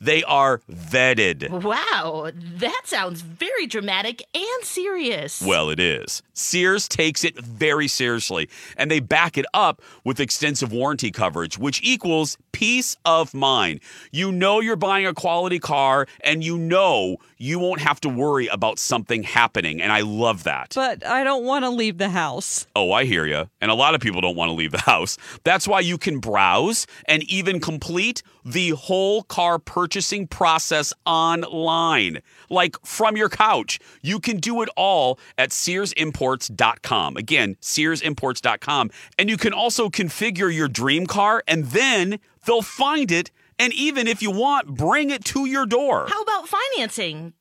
they are vetted. Wow, that sounds very dramatic and serious. Well, it is. Sears takes it very seriously, and they back it up with extensive warranty coverage, which equals peace of mind. You know you're buying a quality car, and you know you won't have to worry about something happening, and I love that. But I don't want to leave the house. Oh, I hear you. And a lot of people don't want to leave the house. That's why you can browse and even complete the whole car purchasing process online, like from your couch. You can do it all at SearsImports.com. Again, SearsImports.com. And you can also configure your dream car, and then they'll find it. And even if you want, bring it to your door. How about financing?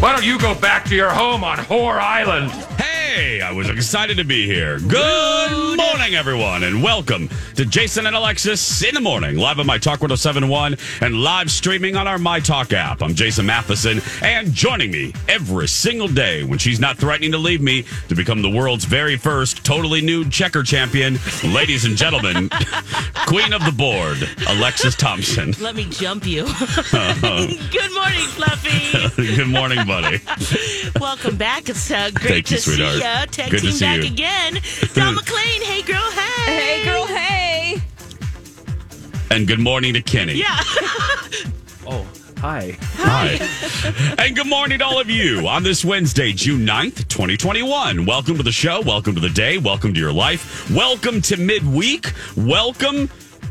Why don't you go back to your home on Whore Island? Hey, I was excited to be here. Good morning, everyone, and welcome to Jason and Alexis in the morning, live on My Talk 1071 and live streaming on our My Talk app. I'm Jason Matheson, and joining me every single day when she's not threatening to leave me to become the world's very first totally nude checker champion, ladies and gentlemen, queen of the board, Alexis Thompson. Let me jump you. Uh-huh. Good morning, Fluffy. Good morning, buddy. Welcome back. It's uh, great Thank you, to sweetheart. see ya. Tag Good to team see back you. again. Don McLean. Hey, girl. Hey. Hey, girl, hey. And good morning to Kenny. Yeah. Oh, hi. Hi. and good morning to all of you on this Wednesday, June 9th, 2021. Welcome to the show. Welcome to the day. Welcome to your life. Welcome to midweek. Welcome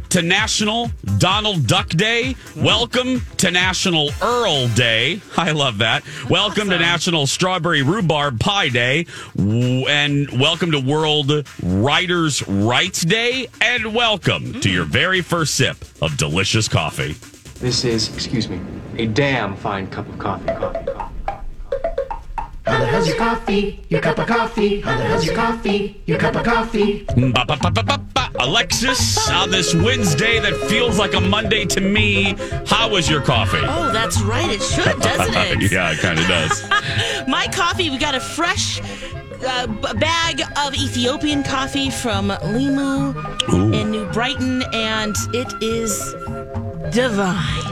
to National Donald Duck Day. Welcome to National Earl Day. I love that. Welcome to National Strawberry Rhubarb Pie Day. And welcome to World Writers' Rights Day. And welcome to your very first sip of delicious coffee. This is, excuse me, a damn fine cup of coffee. Coffee, coffee. How the hell's your coffee? Your cup of coffee? How the hell's your coffee? Your cup of coffee? Ba, ba, ba, ba, ba, ba. Alexis, on this Wednesday that feels like a Monday to me, how was your coffee? Oh, that's right. It should, doesn't it? yeah, it kind of does. My coffee, we got a fresh uh, b- bag of Ethiopian coffee from Limu Ooh. in New Brighton, and it is divine.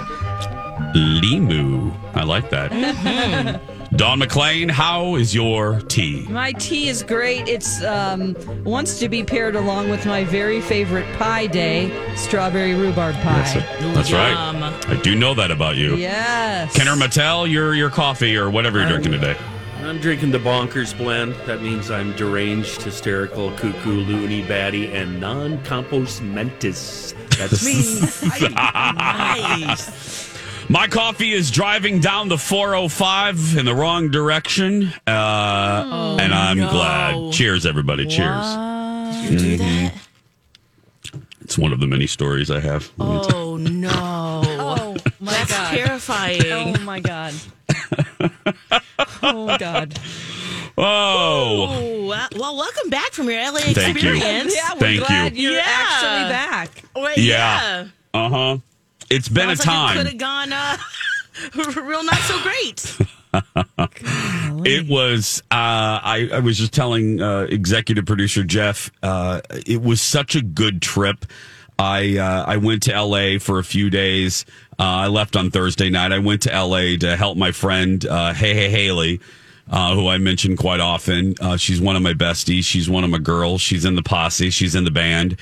Limu. I like that. Mm-hmm. Don McLean, how is your tea? My tea is great. It's um, wants to be paired along with my very favorite pie day, strawberry rhubarb pie. That's right. I do know that about you. Yes. Kenner Mattel, your your coffee or whatever you're drinking today. I'm drinking the bonkers blend. That means I'm deranged, hysterical, cuckoo, loony, batty, and non-compos mentis. That's me. Nice. My coffee is driving down the 405 in the wrong direction. Uh, and I'm no. glad. Cheers, everybody. Cheers. Did you do that? It's one of the many stories I have. Oh, no. Oh my That's god. terrifying. Oh my god. oh god. Oh, Oh, well, well, welcome back from your LA Thank you. experience. Yeah, we're Thank glad you. you're Yeah. actually back. Wait, Yeah. uh huh. It's been a Sounds like could time. have gone uh, real not so great. It was. Uh, I, I was just telling uh, executive producer Jeff. Uh, it was such a good trip. I uh, I went to L.A. for a few days. Uh, I left on Thursday night. I went to L.A. to help my friend uh, Hey Hey Haley, uh, who I mention quite often. Uh, she's one of my besties. She's one of my girls. She's in the posse. She's in the band.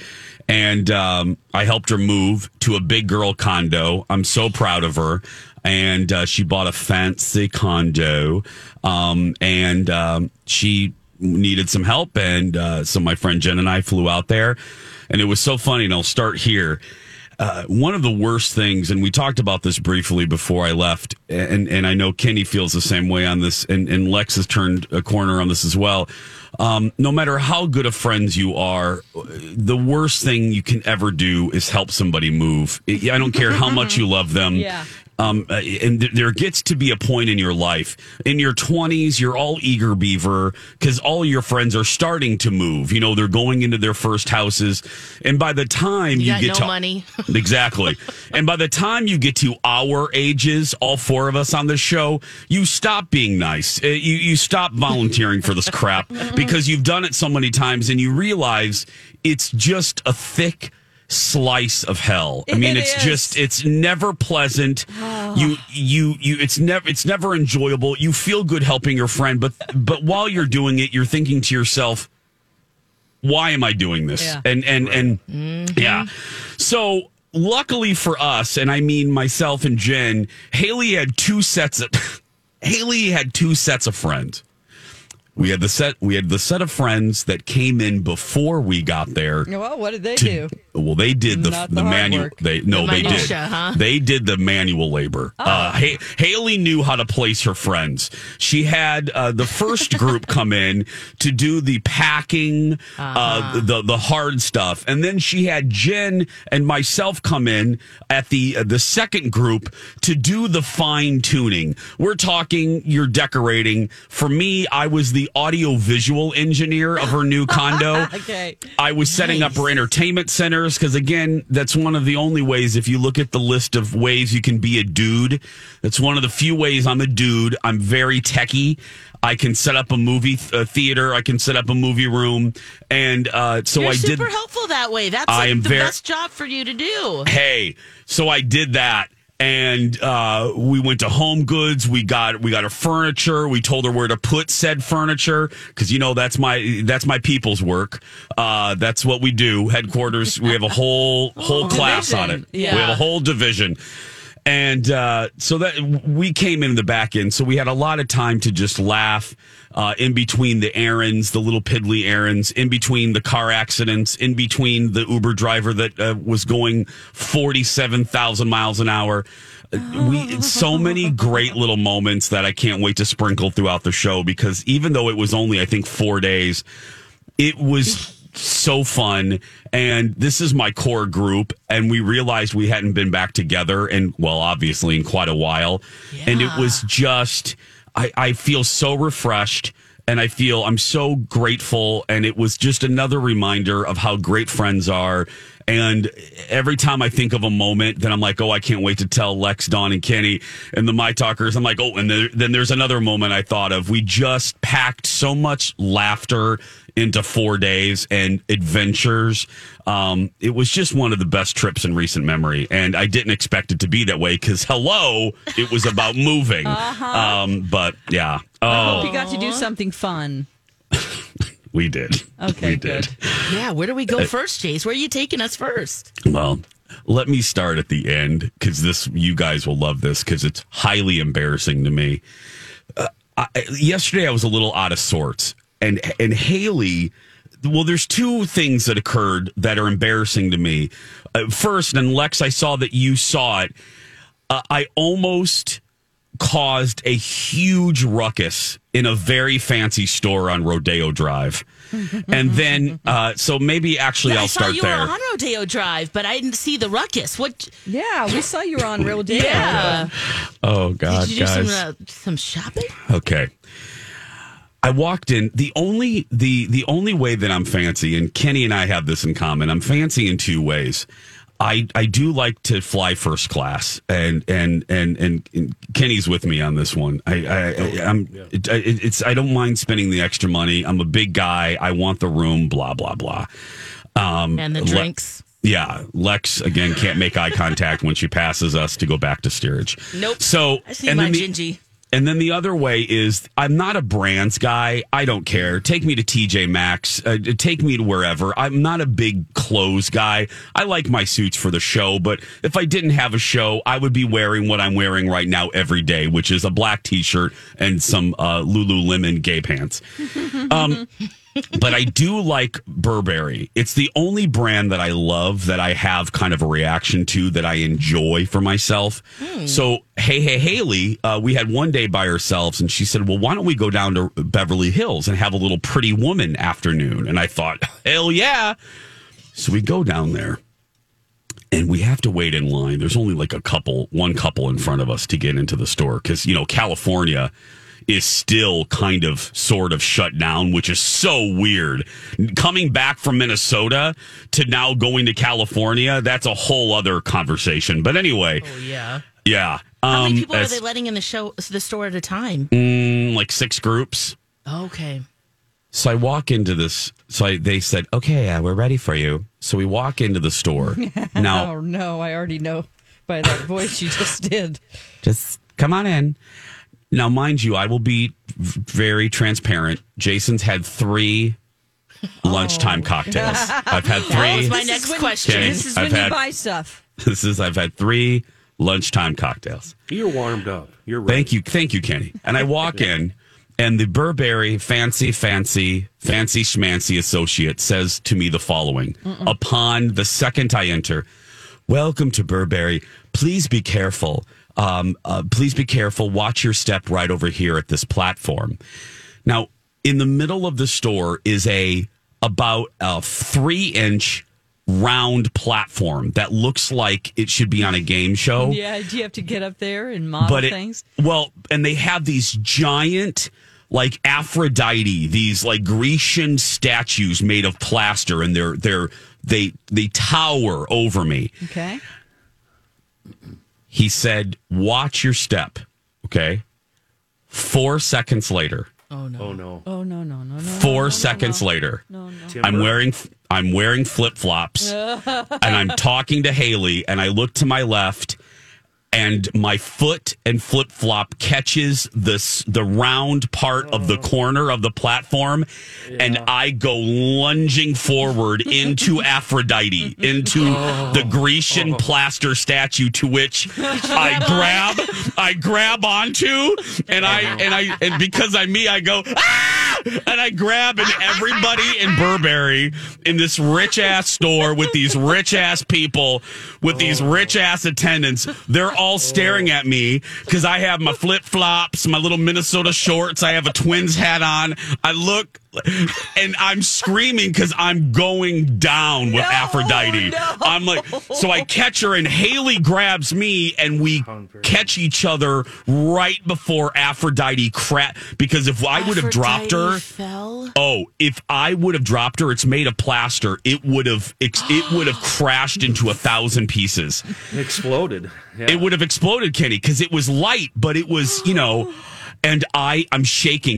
And um, I helped her move to a big girl condo. I'm so proud of her. And uh, she bought a fancy condo. Um, and um, she needed some help. And uh, so my friend Jen and I flew out there. And it was so funny. And I'll start here. Uh, one of the worst things, and we talked about this briefly before I left, and and I know Kenny feels the same way on this, and, and Lex has turned a corner on this as well. Um, no matter how good of friends you are, the worst thing you can ever do is help somebody move. I don't care how much you love them. Yeah. Um, uh, and th- there gets to be a point in your life. In your 20s, you're all eager beaver because all your friends are starting to move. You know, they're going into their first houses. And by the time You you, got get no to money. exactly. And by the time you get to our ages, all four of us on this show, you stop being nice. Uh, You, you stop volunteering for this crap because you've done it so many times and you realize it's just a thick slice of hell. I mean, It it's is. just it's never pleasant. you you you it's never it's never enjoyable. You feel good helping your friend, but but while you're doing it, you're thinking to yourself, why am I doing this? Yeah. And and and mm-hmm. yeah. So luckily for us, and I mean myself and Jen, Haley had two sets of Haley had two sets of friends. We had the set we had the set of friends that came in before we got there. Well, what did they to- do? well, they did the Not the the, manual. work. They no, The they did. huh? They did the manual labor. Uh, ha- Haley knew how to place her friends. She had uh, the first group come in to do the packing, uh, the the hard stuff, and then she had Jen and myself come in at the uh, the second group to do the fine tuning. We're talking you're decorating. For me, I was the audio visual engineer of her new condo. Okay. I was setting up her entertainment centers because, again, that's one of the only ways. If you look at the list of ways you can be a dude, that's one of the few ways I'm a dude. I'm very techie. I can set up a movie th- uh, theater. I can set up a movie room, and uh, so You're I did. super helpful that way. That's I like am the very- best job for you to do. hey so i did that and uh, we went to home goods. We got we got her furniture. We told her where to put said furniture because you know that's my that's my people's work. Uh, that's what we do. Headquarters we have a whole whole class on it. Yeah. we have a whole division. And uh, so that we came in the back end so we had a lot of time to just laugh uh, in between the errands the little piddly errands in between the car accidents in between the uber driver that uh, was going 47000 miles an hour. Uh, we so many great little moments that i can't wait to sprinkle throughout the show because even though it was only i think four days it was so fun. And this is my core group and we realized we hadn't been back together and well obviously in quite a while. And it was just I, I feel so refreshed and I feel I'm so grateful. And it was just another reminder of how great friends are. And every time I think of a moment, then I'm like, oh, I can't wait to tell Lex, Don, and Kenny and the My Talkers. I'm like, oh, and there, then there's another moment I thought of. We just packed so much laughter into four days and adventures. Um, it was just one of the best trips in recent memory, and I didn't expect it to be that way because hello, it was about moving. Uh-huh. Um, but yeah, I hope oh, you got to do something fun. We did. Okay, we did. good. Yeah, where do we go first, Chase? Where are you taking us first? Well, let me start at the end because this you guys will love this because it's highly embarrassing to me. Uh, I, yesterday, I was a little out of sorts, and and Haley. Well, there's two things that occurred that are embarrassing to me. Uh, first, and Lex, I saw that you saw it. Uh, I almost caused a huge ruckus in a very fancy store on Rodeo Drive. and then, uh, so maybe actually Yeah, I'll I saw start you there. on Rodeo Drive, but I didn't see the ruckus. What? Yeah, we saw you were on Rodeo. Yeah. Oh God, Did you do guys. some uh, some shopping? Okay. I walked in. The only the the only way that I'm fancy, and Kenny and I have this in common. I'm fancy in two ways. I I do like to fly first class, and and and and, and Kenny's with me on this one. I, I, I I'm it, it, it's I don't mind spending the extra money. I'm a big guy. I want the room. Blah blah blah. Um, And the Le- drinks. yeah, Lex again can't make eye contact when she passes us to go back to steerage. Nope. So I see and my then the- gingy. And then the other way is I'm not a brands guy. I don't care. Take me to TJ Maxx. Uh, take me to wherever. I'm not a big clothes guy. I like my suits for the show, but if I didn't have a show, I would be wearing what I'm wearing right now every day, which is a black t-shirt and some uh, Lululemon gay pants. Um, but I do like Burberry. It's the only brand that I love that I have kind of a reaction to that I enjoy for myself. So, hey, hey, Haley, uh, we had one day by ourselves, and she said, "Well, why don't we go down to Beverly Hills and have a little Pretty Woman afternoon?" And I thought, hell yeah! So we go down there. And we have to wait in line. There's only like a couple, one couple in front of us to get into the store because, you know, California is still kind of sort of shut down, which is so weird. Coming back from Minnesota to now going to California, that's a whole other conversation. But anyway, Oh yeah. yeah. How many Um, people are they letting in the show the store at a time? mm, like six groups. Okay. So I walk into this. So I, they said, okay, uh, we're ready for you. So we walk into the store. now, Oh no, I already know by that voice you just did. just come on in. Now, mind you, I will be very transparent. Jason's had three oh. lunchtime cocktails. I've had Oh. That was three. my This next when- question. Okay. This is I've when had- you buy stuff. This is I've had three lunchtime cocktails. You're warmed up. You're right. Thank you, thank you, Kenny. And I walk in, and the Burberry fancy, fancy, fancy schmancy associate says to me the following: Upon the second I enter, welcome to Burberry. Please be careful. Um, uh, please be careful. Watch your step right over here at this platform. Now, in the middle of the store is a about a three inch round platform that looks like it should be on a game show Yeah, do you have to get up there and model but it, things? well, and they have these giant like Aphrodite, these like Grecian statues made of plaster, and they're they're they they tower over me. Okay. He said, "Watch your step." Okay. Four seconds later, Oh no. Oh no. Oh no no no no. four seconds later, No Timber. I'm wearing I'm wearing flip flops, and I'm talking to Haley, and I look to my left, and my foot and flip flop catches this the round part of the corner of the platform, and I go lunging forward into Aphrodite, into the Grecian plaster statue, to which I grab, I grab onto, and I and I and because I'm me, I go ah! and I grab and everybody in Burberry in this rich ass store with these rich ass people with these rich ass attendants, they're all staring at me because I have my flip flops, my little Minnesota shorts, I have a twins hat on. I look and I'm screaming because I'm going down with Aphrodite. I'm like, so I catch her, and Haley grabs me, and we catch each other right before Aphrodite crap. Because if I would have dropped her, Fell. oh, if I would have dropped her, it's made of plaster. It would have, it would have crashed into a thousand pieces. It exploded. Yeah. It would have exploded, Kenny, because it was light, but it was, you know, and I, I'm shaking.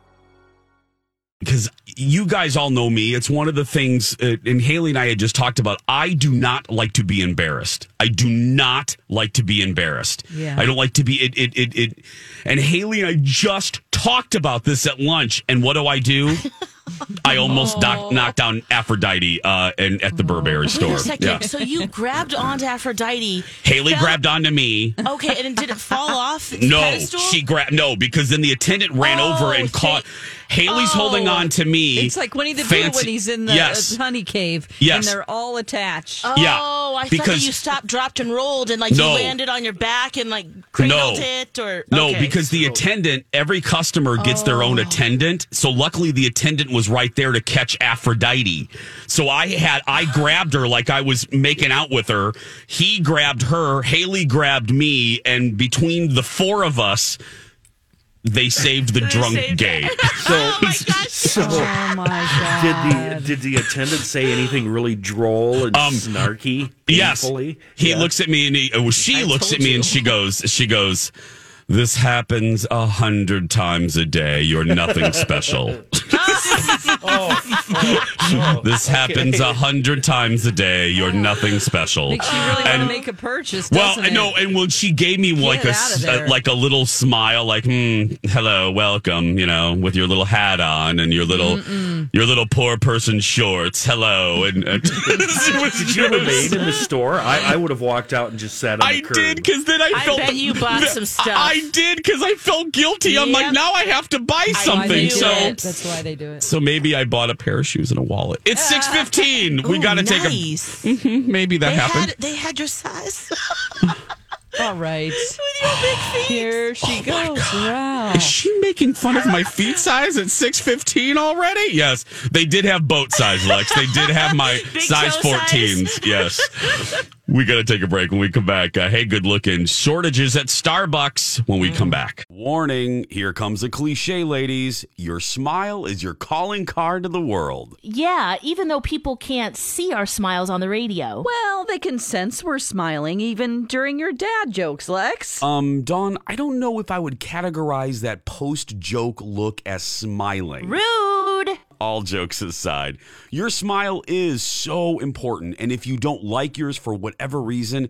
Because you guys all know me. It's one of the things, uh, and Haley and I had just talked about. I do not like to be embarrassed. I do not like to be embarrassed. Yeah. I don't like to be it. It. It. it and Haley and I just talked about this at lunch. And what do I do? I almost knock, knocked down Aphrodite uh, and at the Burberry Wait store. a second. So you grabbed onto Aphrodite. Haley fell- grabbed onto me. Okay, and then did it fall off? No, pedestal? she grabbed no because then the attendant ran Oh, over and caught. Haley's Oh. holding on to me. It's like Winnie the Pooh when Fancy- he's in the yes. uh, honey cave Yes. and they're all attached. Oh, Yeah, I thought because- that you stopped, dropped, and rolled, and like No. you landed on your back and like cradled No. it, or No, okay. because the attendant, every customer gets their own attendant. So luckily the attendant was right there to catch Aphrodite. So I had, I grabbed her like I was making out with her. He grabbed her. Haley grabbed me. And between the four of us, they saved the drunk saved gay. So, Oh my gosh. so Oh my god! did the did the attendant say anything really droll and Um, snarky? Yes. painfully? He Yeah. looks at me and he, well, she I looks at me you. and she goes, she goes, this happens a hundred times a day. You're nothing special. oh, this happens a hundred times a day. You're nothing special. Makes you really want to And- make a purchase. Well, doesn't it? no, and when she gave me like a, out of there. a- like a little smile, like hmm, hello, welcome, you know, with your little hat on and your little your little poor person shorts, hello, and, and it was Did you just- remain in the store? I, I would have walked out and just sat on I the curb. did because then I I felt. bet you bought some stuff. I did because I felt guilty. I'm like, Yep. now I have to buy That's why they something. do So, it. that's why they do it. so maybe I bought a pair of shoes and a wallet. It's six fifteen. We got to take a. nice. Mhm, maybe that They happened. had they had your size. All right, With your big feet. here she goes. Wow. Is she making fun of my feet size at six fifteen already? Yes, they did have boat size, Lex. They did have my Big size toe size. fourteens. Yes. We got to take a break when we come back. Uh, hey, good looking. Shortages at Starbucks when we come back. Warning here comes a cliche, ladies. Your smile is your calling card to the world. Yeah, even though people can't see our smiles on the radio. Well, they can sense we're smiling even during your dad jokes, Lex. Um, Dawn, I don't know if I would categorize that post joke look as smiling. Rude! All jokes aside, your smile is so important. And if you don't like yours for whatever reason,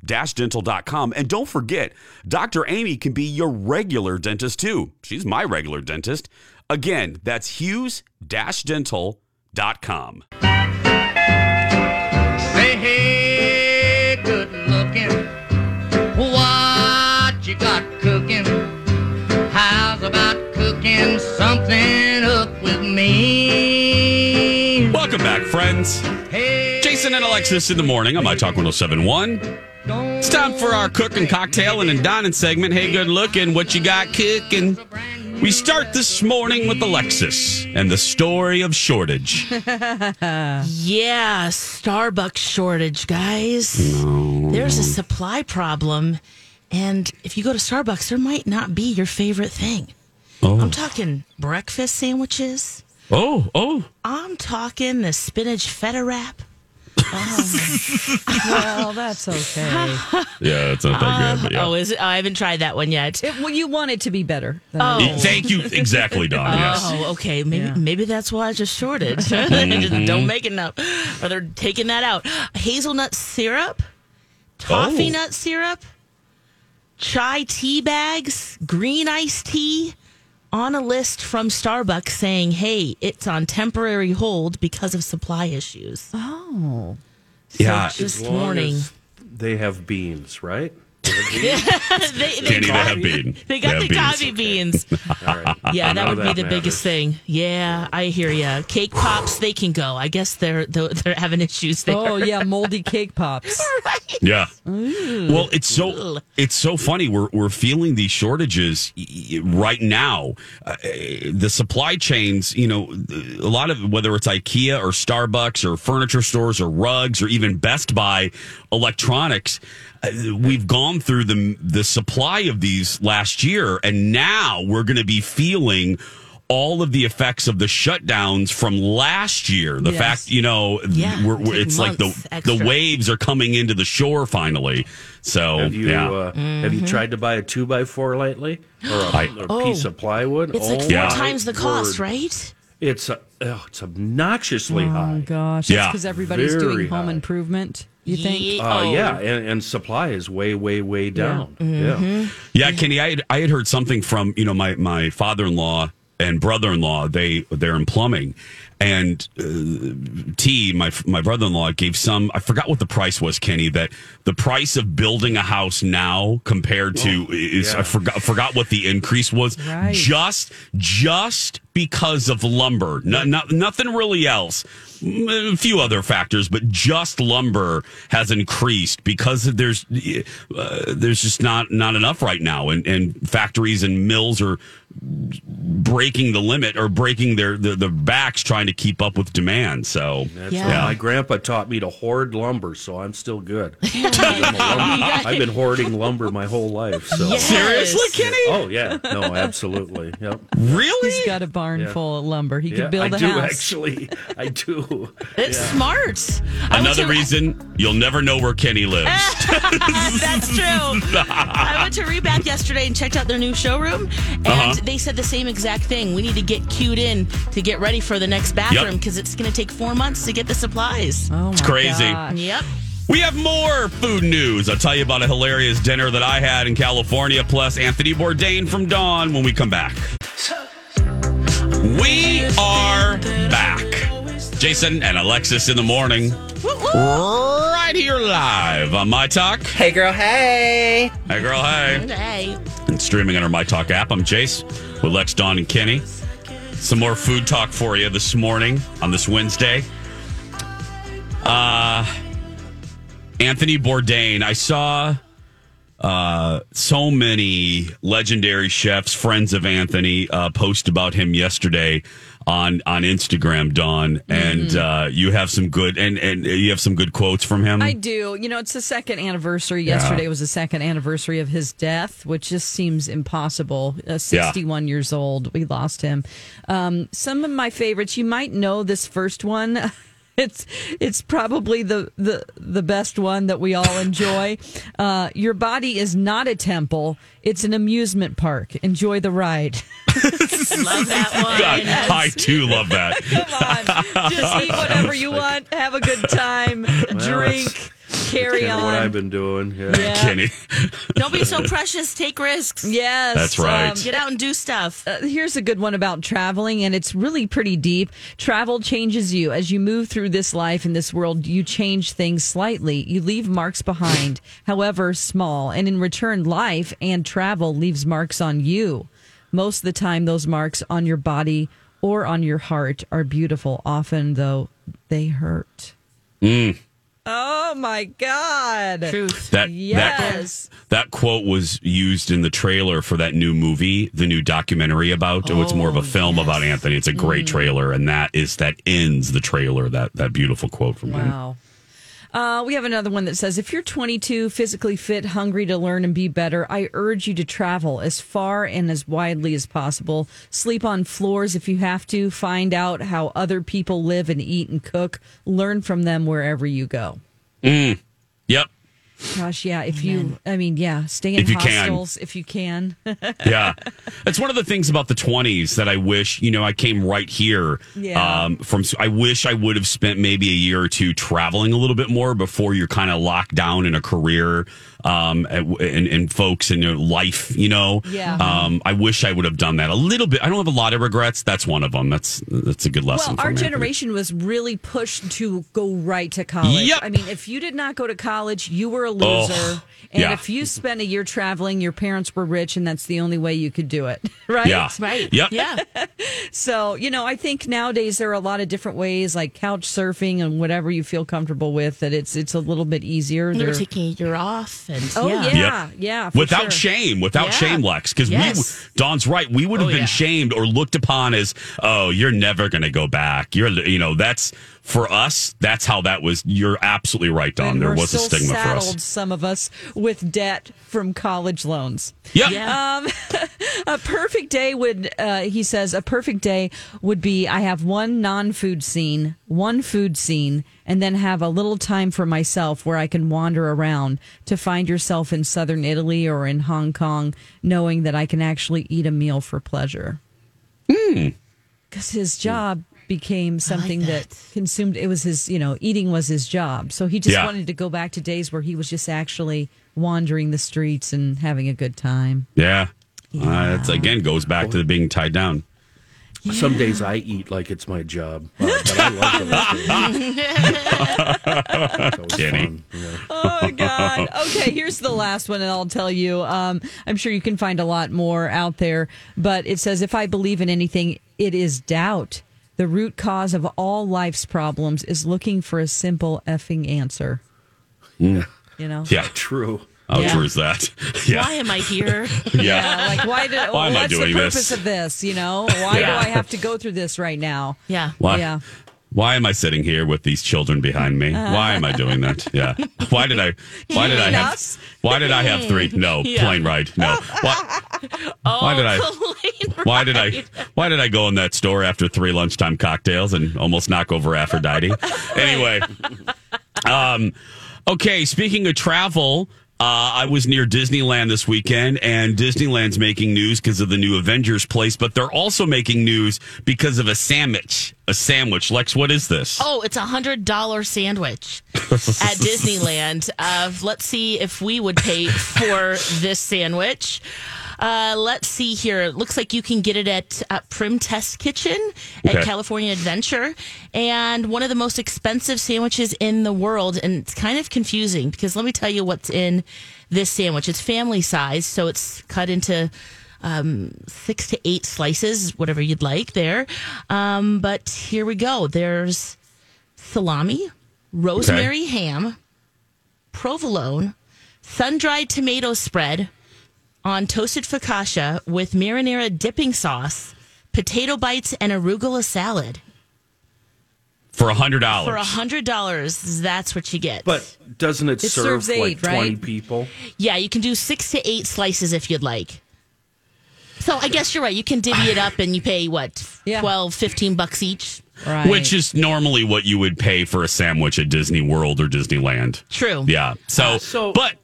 hughes-dental.com. And don't forget, Dr. Amy can be your regular dentist too. She's my regular dentist. Again, that's hughes-dental.com. Say hey, good looking. What you got cooking? How's about cooking something up with me? Welcome back, friends. Hey. Jason and Alexis in the morning on My Talk 1071. It's time for our cooking, cocktail, and dining segment. Hey, good looking. What you got cooking? We start this morning with Alexis and the story of shortage. yeah, Starbucks shortage, guys. There's a supply problem. And if you go to Starbucks, there might not be your favorite thing. Oh. I'm talking breakfast sandwiches. Oh, oh. I'm talking the spinach feta wrap. Well, that's okay. Yeah, it's not that good. But yeah. Oh, is it? Oh, I haven't tried that one yet. It, well, you want it to be better. than Oh. it is. Thank you. Exactly, Don. Yes. Oh, okay. Maybe Yeah. maybe that's why it's a shortage. Mhm. Just don't make enough, or they're taking that out. Hazelnut syrup, toffee Oh. nut syrup, chai tea bags, green iced tea. On a list from Starbucks saying, "Hey, it's on temporary hold because of supply issues." Oh, Yeah. this As long morning. as They have beans, right? they, they, Kenny, they have bean. They got They the have coffee beans. All right. Yeah, that know would be the biggest thing. Yeah, I hear ya. Cake pops, they can go. I guess they're they're, they're having issues there. oh yeah, moldy cake pops. Yeah. Well, it's so it's so funny. We're we're feeling these shortages y- y- right now. Uh, the supply chains, you know, a lot of whether it's IKEA or Starbucks or furniture stores or rugs or even Best Buy electronics. Uh, We've gone through the the supply of these last year, and now we're going to be feeling all of the effects of the shutdowns from last year. The Yes. fact, you know, Yeah, we're, we're, it's like the months the waves are coming into the shore finally. So Have you yeah, uh, have you tried to buy a two by four lately or a, I- or a Oh. piece of plywood? It's like Oh, four Yeah. times the cost, word. right? It's uh, oh, it's obnoxiously Oh high. gosh, Yeah. because everybody's Very doing home high. improvement. You think? Ye- Uh, oh. yeah, and, and supply is way, way, way down. Yeah. yeah, Kenny. I had, I had heard something from you know my my father in law and brother in law. They they're in plumbing, and uh, T my my brother in law gave some. I forgot what the price was, Kenny. That the price of building a house now compared to is yeah. I forgot forgot what the increase was. Right. Just just because of lumber, no, not nothing really else. A few other factors, but just lumber has increased because there's uh, there's just not not enough right now, and and factories and mills are breaking the limit or breaking their their, their backs trying to keep up with demand. So That's Yeah. right. My grandpa taught me to hoard lumber, so I'm still good. I'm a lumber- I've been hoarding lumber my whole life. So. Yes. seriously, Kenny, Oh yeah, no, absolutely. Yep. really? He's got a barn Yeah. full of lumber. He Yeah, could build I a do house. actually. I do. It's Yeah. smart. Another to- reason you'll never know where Kenny lives. That's true. I went to Reback yesterday and checked out their new showroom, and Uh-huh. They said the same exact thing. We need to get queued in to get ready for the next bathroom because it's going to take four months to get the supplies. Oh, It's crazy. gosh. Yep. We have more food news. I'll tell you about a hilarious dinner that I had in California, plus Anthony Bourdain from Dawn when we come back. We are back. Jason and Alexis in the morning. Right here live on My Talk. Hey, girl, hey. Hey, girl, hey. Hey. Streaming on our My Talk app. I'm Jace with Lex, Dawn, and Kenny. Some more food talk for you this morning on this Wednesday. Uh, Anthony Bourdain. I saw uh, so many legendary chefs, friends of Anthony, uh, post about him yesterday on on Instagram, Dawn. And uh, you have some good and and you have some good quotes from him. I do. You know, it's the second anniversary. Yesterday was the second anniversary of his death, which just seems impossible. Uh, 61 years old. We lost him. Um, some of my favorites, you might know this first one. It's it's probably the, the the best one that we all enjoy. Uh, your body is not a temple; it's an amusement park. Enjoy the ride. Love that one. God, I too love that. Come on, Just eat whatever you want, have a good time, drink, carry Kind of what. I've been doing. Yeah. Yeah. Kenny. Don't be so precious. Take risks. Yes. That's right. Get out and do stuff. Uh, here's a good one about traveling, and it's really pretty deep. Travel changes you. As you move through this life in this world, you change things slightly. You leave marks behind, however small. And in return, life and travel leaves marks on you. Most of the time, those marks on your body or on your heart are beautiful, often, though, they hurt. Mm. Oh my God. Truth. That Yes. that that quote was used in the trailer for that new movie, the new documentary about. Oh, it's more of a film about Anthony. It's a great mm. trailer, and that is that ends the trailer. That that beautiful quote from him. Uh, we have another one that says if you're 22, physically fit, hungry to learn and be better, I urge you to travel as far and as widely as possible. Sleep on floors if you have to. Find out how other people live and eat and cook. Learn from them wherever you go. Mm. Yep. Gosh, yeah. If you, I mean, yeah, stay in If you hostels if you can. yeah. That's one of the things about the 20s that I wish, you know, I came right here Yeah. um, from. I wish I would have spent maybe a year or two traveling a little bit more before you're kind of locked down in a career um, and, and, and folks in your life, you know. Yeah. Um, I wish I would have done that a little bit. I don't have a lot of regrets. That's one of them. That's that's a good lesson Well, for our me. generation was really pushed to go right to college. Yep. I mean, if you did not go to college, you were a Oh, loser. and yeah. if you spent a year traveling, your parents were rich, and that's the only way you could do it. Right? Yeah. Right. Yep. Yeah. So, you know, I think nowadays there are a lot of different ways, like couch surfing and whatever you feel comfortable with, that it's it's a little bit easier. You're taking a year off. And Oh, yeah. yeah. Yeah. for without sure. shame, without Yeah. shame, Lex, because Yes. we, Dawn's right. We would oh, have Oh, been yeah. shamed or looked upon as, oh, you're never going to go back. You're, you know, that's for us. That's how that was. You're absolutely right, Don. And there we're was a still stigma for us. some of us, with debt from college loans. Yep. Yeah. Um, a perfect day would, uh, he says, a perfect day would be I have one non food scene, one food scene, and then have a little time for myself where I can wander around to find yourself in southern Italy or in Hong Kong, knowing that I can actually eat a meal for pleasure. Mm. Because his job became something that. consumed, it was his, you know, eating was his job. So he just Yeah. wanted to go back to days where he was just actually wandering the streets and having a good time. Yeah. Uh, it's again goes back to the being tied down. Some days I eat like it's my job, uh, but I love those days. Kenny. Oh God. Okay, here's the last one, and I'll tell you. Um, I'm sure you can find a lot more out there, but it says, "If I believe in anything, it is doubt. The root cause of all life's problems is looking for a simple effing answer." Yeah. You know. Yeah. True. How Yeah. true is that? Yeah. Why am I here? Yeah. Yeah, like why did? Why am I what's doing the this? purpose of this? You know, why Yeah. do I have to go through this right now? Yeah. Why? Yeah. Why am I sitting here with these children behind me? Why am I doing that? Yeah. Why did I? Why did I have? Why did I have three? No, Yeah. plane ride. No. Why? Oh, Why did I- plane Why did I? Why did I go in that store after three lunchtime cocktails and almost knock over Aphrodite? Anyway, um, okay. Speaking of travel, uh, I was near Disneyland this weekend, and Disneyland's making news because of the new Avengers place, but they're also making news because of a sandwich. A sandwich, Lex. What is this? Oh, it's a hundred dollar sandwich at Disneyland. Uh, let's see if we would pay for this sandwich. Uh, let's see here. It looks like you can get it at uh, Pym Test Kitchen at Okay. California Adventure, and one of the most expensive sandwiches in the world. And it's kind of confusing because let me tell you what's in this sandwich. It's family size, so it's cut into um, six to eight slices, whatever you'd like there. Um, but here we go. There's salami, rosemary ham, provolone, sun dried tomato spread on toasted focaccia with marinara dipping sauce, potato bites, and arugula salad. For a hundred For a hundred dollars, that's what you get. But doesn't it, It serve serves like eight, right? 20 people? yeah, you can do six to eight slices if you'd like. So I guess you're right. You can divvy it up and you pay what, Yeah. 12, 15 bucks each. Right. Which is normally what you would pay for a sandwich at Disney World or Disneyland. True. Yeah. So, Uh, so- but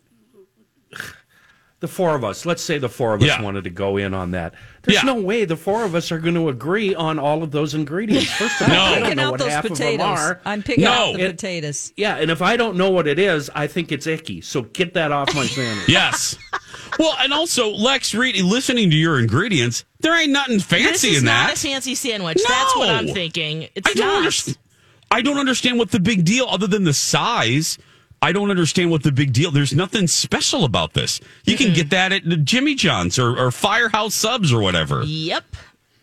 the four of us, let's say the four of us Yeah. wanted to go in on that. There's Yeah. no way the four of us are going to agree on all of those ingredients. First of all, No. I don't know what those half of potatoes. them are. I'm picking No. out the It- potatoes. Yeah, and if I don't know what it is, I think it's icky. So get that off my sandwich. Yes. Well, and also Lex reading, listening to your ingredients, there ain't nothing fancy This fancy is in not that. a fancy sandwich. That's what I'm thinking. It's I don't not. I don't understand what the big deal, other than the size. I don't understand what the big deal. There's nothing special about this. You can get that at Jimmy John's or, or Firehouse Subs or whatever. Yep.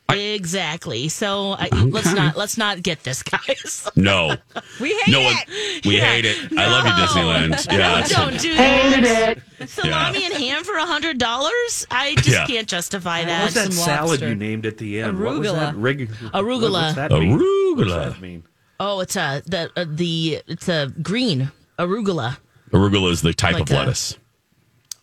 exactly. So I, let's not let's not get this, guys. No, We hate no it. We hate it. I love you, Disneyland. Yeah, no, don't do that. it. Salami and ham for a hundred dollars? I just Yeah. can't justify What that. was that some salad lobster. you named at the end? What was Arugula. that? Rig- Arugula. What's that mean? What's arugula. that mean? Oh, it's a the uh, the it's a green arugula. Arugula is the type Like of a- lettuce.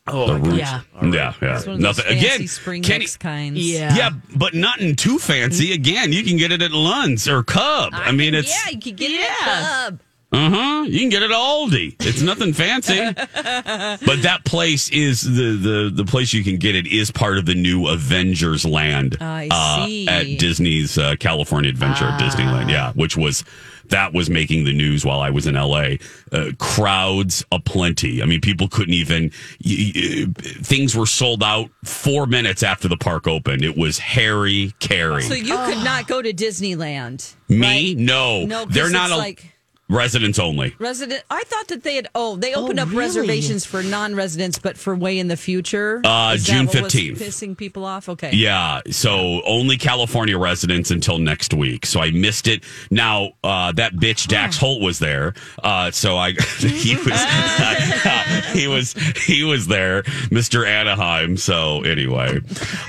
Oh, The root. Yeah. Yeah, yeah. It's one of those Nothing fancy again. spring Kenny, mix kinds. Yeah. yeah, but nothing too fancy. Again, you can get it at Lund's or Cub. I, mean, it's yeah, you could get it at Cub. Uh huh. You can get it at Aldi. It's nothing fancy, but that place is the the the place you can get it is part of the new Avengers Land I uh, at Disney's uh, California Adventure at Disneyland. Yeah, which was that was making the news while I was in L.A. Uh, crowds aplenty. I mean, people couldn't even. Y- y- things were sold out four minutes after the park opened. It was Harry Carey. So you could not go to Disneyland. Me? right? No, No, they're not it's a, like residents only. resident. I thought that they had. Oh, they opened up really? reservations for non-residents, but for way in the future. Uh, Is June 15th. Pissing people off. Okay. Yeah, so only California residents until next week. So I missed it. Now uh, that bitch Dax Holt was there, uh, so I he was he was he was there, Mister Anaheim. So anyway,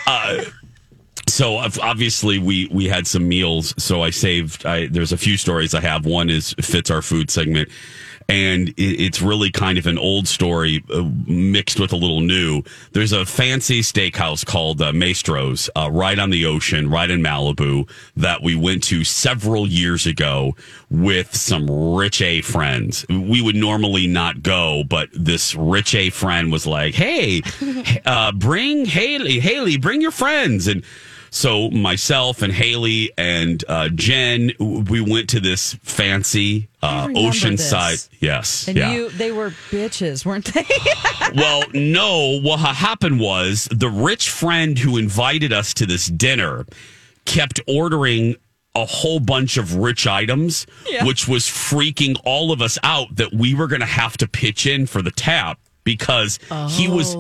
uh, so obviously we we had some meals. So I saved. I, there's a few stories I have. One is fits our food segment. And it, it's really kind of an old story uh, mixed with a little new. There's a fancy steakhouse called uh, Mastro's uh, right on the ocean, right in Malibu, that we went to several years ago with some rich A friends. We would normally not go, but this rich A friend was like, "Hey, uh, bring Haley, Haley, bring your friends." And so myself and Haley and uh, Jen, we went to this fancy uh, oceanside. Yes, And yeah. you, they were bitches, weren't they? well, no. What happened was the rich friend who invited us to this dinner kept ordering a whole bunch of rich items, Yeah. which was freaking all of us out that we were going to have to pitch in for the tap because he was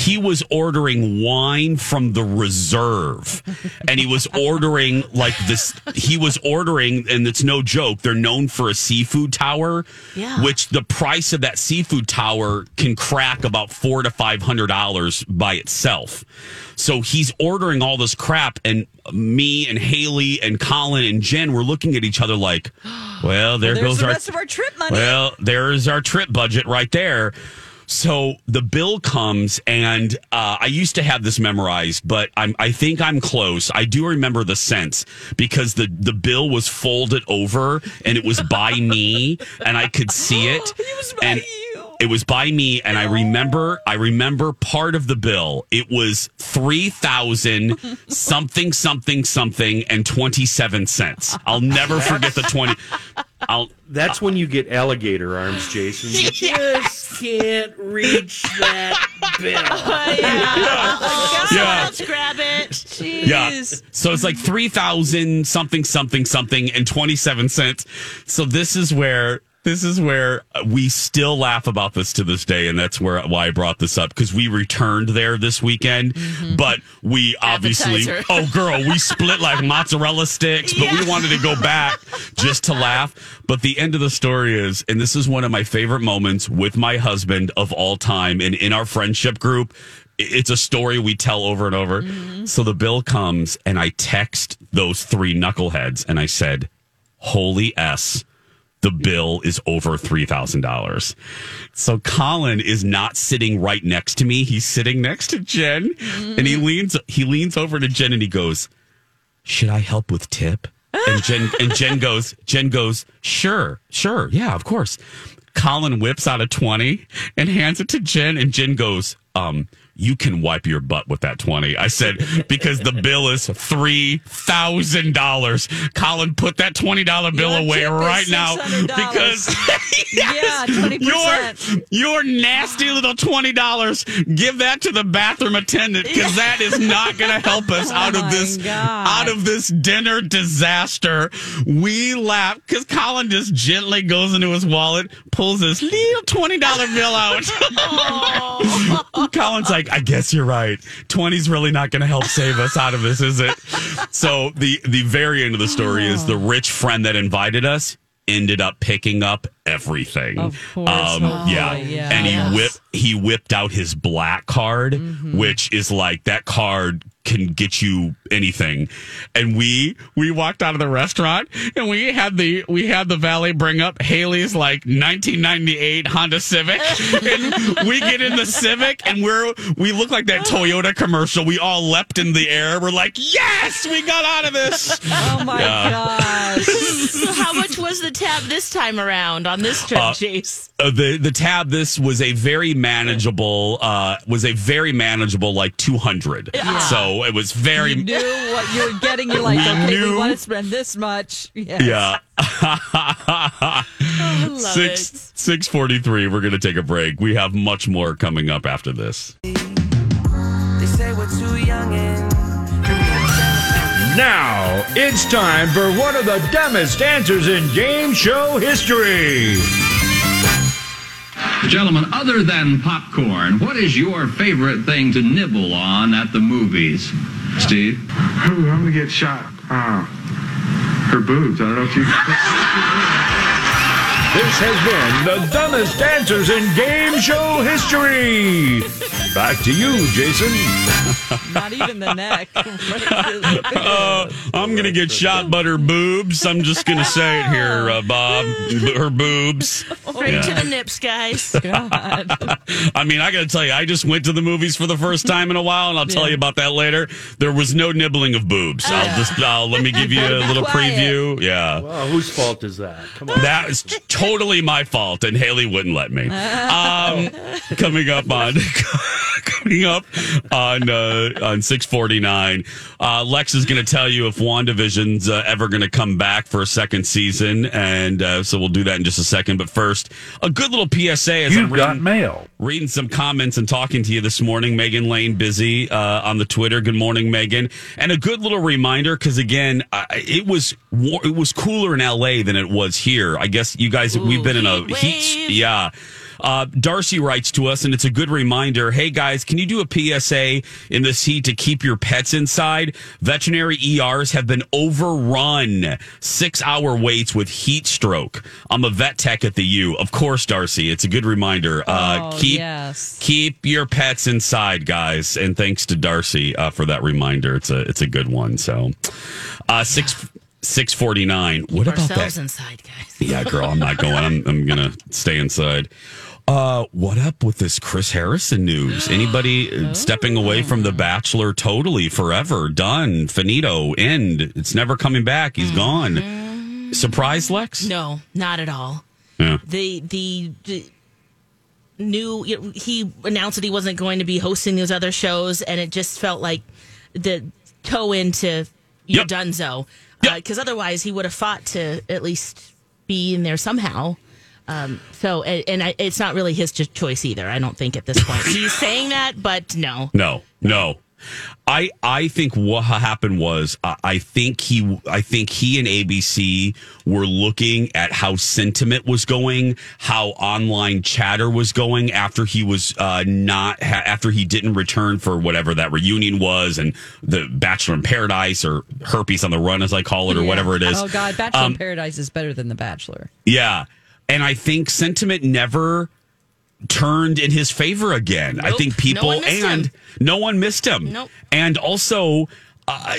he was ordering wine from the reserve and he was ordering like this he was ordering and it's no joke they're known for a seafood tower Yeah. which the price of that seafood tower can crack about four to five hundred dollars by itself so he's ordering all this crap and me and haley and colin and jen were looking at each other like well there There's goes the our rest of our trip money. well, there's our trip budget right there. So the bill comes, and uh, I used to have this memorized, but I'm, I think I'm close. I do remember the sense because the, the bill was folded over and it was by me, and I could see it. It was by and. It was by me, and I remember. I remember part of the bill. It was three thousand something, something, something, and twenty seven cents. I'll never forget the twenty. I'll That's uh, when you get alligator arms, Jason. You just can't reach that bill. Oh, yeah. Let's grab it. Jeez. Yeah. So it's like 3,000 something, something, something, and 27 cents. So this is where. This is where we still laugh about this to this day, and that's where why I brought this up because we returned there this weekend, mm-hmm. but we obviously, Appetizer. oh girl, we split like mozzarella sticks, but we wanted to go back just to laugh. But the end of the story is, and this is one of my favorite moments with my husband of all time, and in our friendship group, it's a story we tell over and over. Mm-hmm. So the bill comes, and I text those three knuckleheads, and I said, "Holy s." The bill is over three thousand dollars. So Colin is not sitting right next to me. He's sitting next to Jen, and he leans he leans over to Jen and he goes, "Should I help with tip?" And Jen and Jen goes, Jen goes, "Sure, sure, yeah, of course." Colin whips out a twenty and hands it to Jen, and Jen goes, "Um, you can wipe your butt with that 20. I said, because the bill is $3,000. Colin, put that $20 bill Your away right now $600. because Yeah, 20%. your, your nasty little $20, give that to the bathroom attendant because that is not going to help us oh out of Oh this, God. out of this dinner disaster. We laugh because Colin just gently goes into his wallet, pulls this little $20 bill out. Oh. Colin's like, I guess you're right. 20's really not going to help save us out of this, is it? So the the very end of the story is the rich friend that invited us ended up picking up everything. Of course. Um, Oh, yeah. yeah. And he Yes. whipped he whipped out his black card, Mm-hmm. which is like that card can get you anything. And we we walked out of the restaurant and we had the we had the valet bring up Haley's like 1998 Honda Civic and we get in the Civic and we're we look like that Toyota commercial. We all leapt in the air. We're like, "Yes, we got out of this." Oh my Yeah. gosh. so how much was the tab this time around on this trip, Uh, Chase? Uh, the the tab this was a very manageable uh was a very manageable like 200 so it was very You knew what you were getting. You're like, We okay, knew- we want to spend this much. Yes. yeah love six six forty three we're gonna take a break we have much more coming up after this They say we're too young and Now it's time for one of the dumbest answers in game show history. Gentlemen, other than popcorn, what is your favorite thing to nibble on at the movies? Steve? Ooh, I'm gonna get shot. Oh, her boobs. I don't know if you. This has been the dumbest answers in game show history. Back to you, Jason. Not even the neck. uh, I'm gonna get shot but her boobs I'm just gonna say it here uh, Bob her boobs Right Yeah. to the nips, guys. I mean, I got to tell you, I just went to the movies for the first time in a while, and I'll tell Yeah. you about that later. There was no nibbling of boobs. I'll just uh, let me give you a little Quiet. preview. Yeah. Well, whose fault is that? Come on. That is totally my fault, and Haley wouldn't let me. Um, coming up on coming up on uh, on six forty nine, uh, Lex is going to tell you if WandaVision's uh, ever going to come back for a second season, and uh, so we'll do that in just a second. But first, a good little PSA. As You've I'm got reading- mail. reading some comments and talking to you this morning. Megan Lane busy uh, on the Twitter. Good morning, Megan. And a good little reminder because again, I, it was war- it was cooler in L.A. than it was here. I guess you guys we've been in a heat. Yeah. Uh, Darcy writes to us, and it's a good reminder. Hey guys, can you do a PSA in this heat to keep your pets inside? Veterinary ERs have been overrun. Six hour waits with heat stroke. I'm a vet tech at the U. Of course, Darcy. It's a good reminder. Uh, Oh, keep yes. keep your pets inside, guys. And thanks to Darcy uh, for that reminder. It's a it's a good one. So, uh, six six forty nine. What about Ourselves that? inside, guys. Yeah, girl, I'm not going. I'm, I'm gonna stay inside. Uh, what up with this Chris Harrison news? Anybody uh, stepping away from The Bachelor totally forever? Done. Finito. End. It's never coming back. He's gone. Surprise, Lex? No, not at all. Yeah. The the, the new he announced that he wasn't going to be hosting those other shows, and it just felt like the toe into your Dunzo. Because otherwise, he would have fought to at least be in there somehow. Um, so, and, and I, it's not really his choice either. I don't think at this point he's saying that, but no. No, no. I I think what happened was uh, I think he I think he and ABC were looking at how sentiment was going, how online chatter was going after he was uh, not ha- after he didn't return for whatever that reunion was and the Bachelor in Paradise or Herpes on the Run as I call it or Yeah. whatever it is. Oh God, Bachelor Um, in Paradise is better than The Bachelor. yeah. And I think sentiment never turned in his favor again. I think people No and him. no one missed him. Nope. And also uh,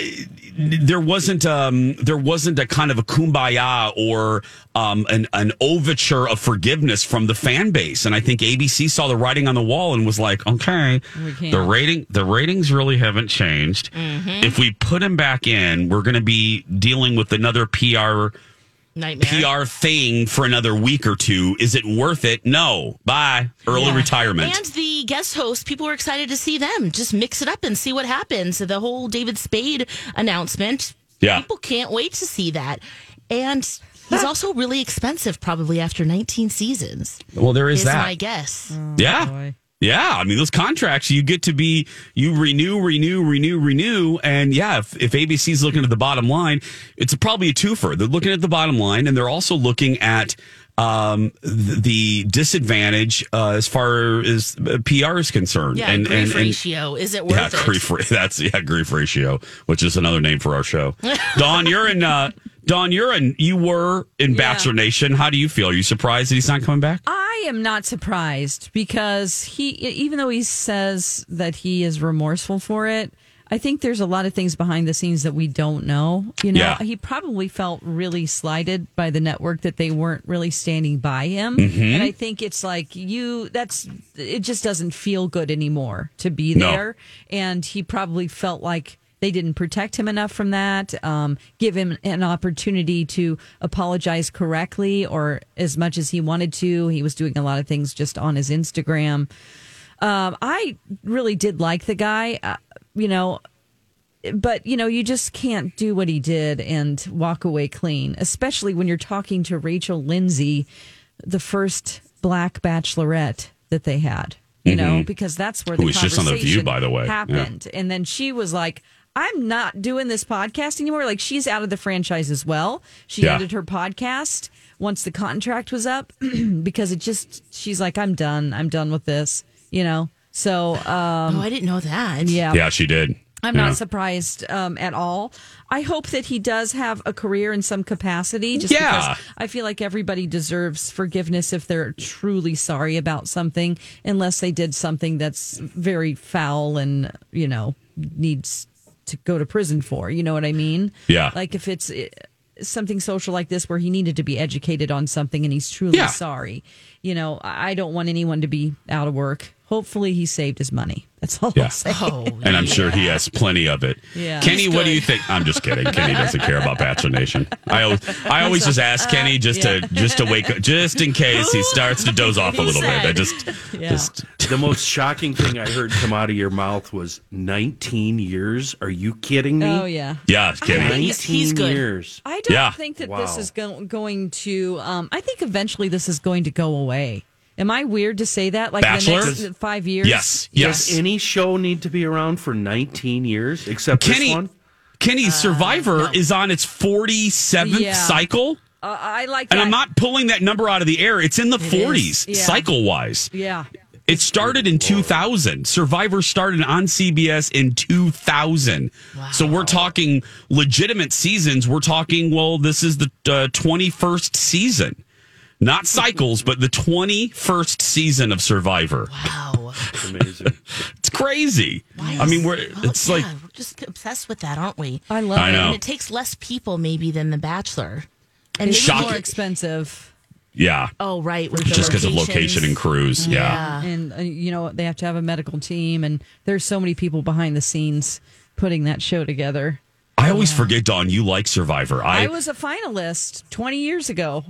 there wasn't um there wasn't a kind of a kumbaya or um an an overture of forgiveness from the fan base and I think ABC saw the writing on the wall and was like okay the rating the ratings really haven't changed Mm-hmm. if we put him back in we're going to be dealing with another PR Nightmare. PR thing for another week or two. Is it worth it? No. Bye. Early Yeah. retirement. And the guest host, people were excited to see them. Just mix it up and see what happens. The whole David Spade announcement. Yeah. People can't wait to see that. And he's ah. also really expensive, probably after 19 seasons. well, there is is that. my guess. yeah. Oh, Yeah, I mean those contracts you get to be you renew, renew, renew, renew, and yeah, if, if ABC's looking at the bottom line, it's probably a twofer. They're looking at the bottom line, and they're also looking at um, th- the disadvantage uh, as far as uh, PR is concerned. Yeah, and, grief and, and ratio. Is it worth yeah, it? grief. That's yeah, grief ratio, which is another name for our show. Don, you're in. Uh, Don, you're in. You were in Bachelor Nation. How do you feel? Are you surprised that he's not coming back? I am not surprised because he, even though he says that he is remorseful for it, I think there's a lot of things behind the scenes that we don't know. You know, Yeah. he probably felt really slighted by the network that they weren't really standing by him. Mhm. And I think it's like you, that's, it just doesn't feel good anymore to be No. there. And he probably felt like they didn't protect him enough from that, um, give him an opportunity to apologize correctly or as much as he wanted to. He was doing a lot of things just on his Instagram. Um, I really did like the guy, uh, you know, but you know, you just can't do what he did and walk away clean, especially when you're talking to Rachel Lindsay, the first black bachelorette that they had. You know, Mhm. because that's where Who the was just on The View, conversation by the way. Yeah. happened. And then she was like, I'm not doing this podcast anymore. Like she's out of the franchise as well. She Yeah. ended her podcast once the contract was up because it just she's like, I'm done. I'm done with this. You know? So um Oh, I didn't know that. Yeah. Yeah, she did. I'm Yeah. not surprised um, at all. I hope that he does have a career in some capacity. Just Yeah. because I feel like everybody deserves forgiveness if they're truly sorry about something, unless they did something that's very foul and you know needs to go to prison for. You know what I mean? Yeah. Like if it's eh, something social like this where he needed to be educated on something and he's truly Yeah. sorry. You know, I I don't want anyone to be out of work. Hopefully, he saved his money. That's all Yeah. I'll say. and I'm sure he has plenty of it. Yeah. Kenny, what do you think? I'm just kidding. Kenny doesn't care about Bachelor Nation. I always, I always just ask Kenny just to just to wake up, just in case he starts to doze off a little bit. I just, just The most shocking thing I heard come out of your mouth was 19 years. Are you kidding me? Oh yeah. yeah, Kenny. 19 He's- he's good. years. I don't Yeah. think that Wow. this is go- going to. Um, I think eventually this is going to go away. Am I weird to say that? Like Bachelor? the next five years? Yes, yes. Does any show need to be around for 19 years except Kenny, this one? Kenny, Survivor is on its 47th Yeah. cycle. Uh, I like. that. And. I'm not pulling that number out of the air. It's in the It 40s, yeah. cycle wise. Yeah. It started in 2000. Survivor started on CBS in 2000. So we're talking legitimate seasons. We're talking, well, this is the uh, 21st season. Not cycles, but the 21st season of Survivor. Wow. It's amazing. It's crazy. I mean, we're it's yeah, like we're just obsessed with that, aren't we? I love I it. know. And it takes less people maybe than The Bachelor. And It's maybe more expensive. yeah, Oh, right. With just because of location and crews. Yeah. And uh, you know they have to have a medical team, and there's so many people behind the scenes putting that show together. I always forget, Dawn, you like Survivor. I, I, was a finalist 20 years ago.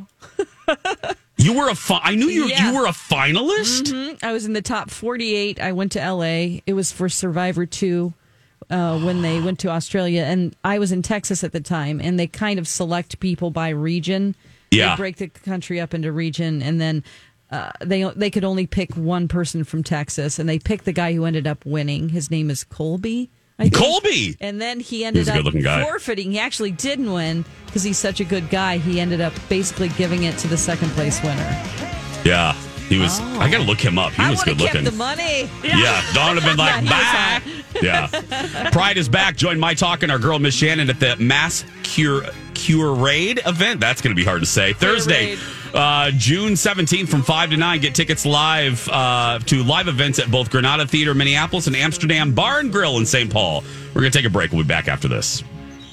you were a fi- I knew you Yeah. you were a finalist. Mhm. I was in the top 48. I went to LA. It was for Survivor 2 uh, when they went to Australia. And I was in Texas at the time. And they kind of select people by region. Yeah. They break the country up into region. And then uh, they, they could only pick one person from Texas. And they picked the guy who ended up winning. His name is Colby. I think. Colby. And then he ended up forfeiting. He actually didn't win because he's such a good guy. He ended up basically giving it to the second place winner. Yeah, he was. I got to look him up. He I was good looking. the money. Yeah, Dawn would have been like, bye. Yeah. Pride is back. Join myTalk and our girl Miss Shannon at the Mass Cure Curade event. That's going to be hard to say. Thursday, uh, June 17th from 5 to 9. Get tickets live uh, to live events at both Granada Theater, Minneapolis, and Amsterdam Bar and Grill in St. Paul. We're going to take a break. We'll be back after this.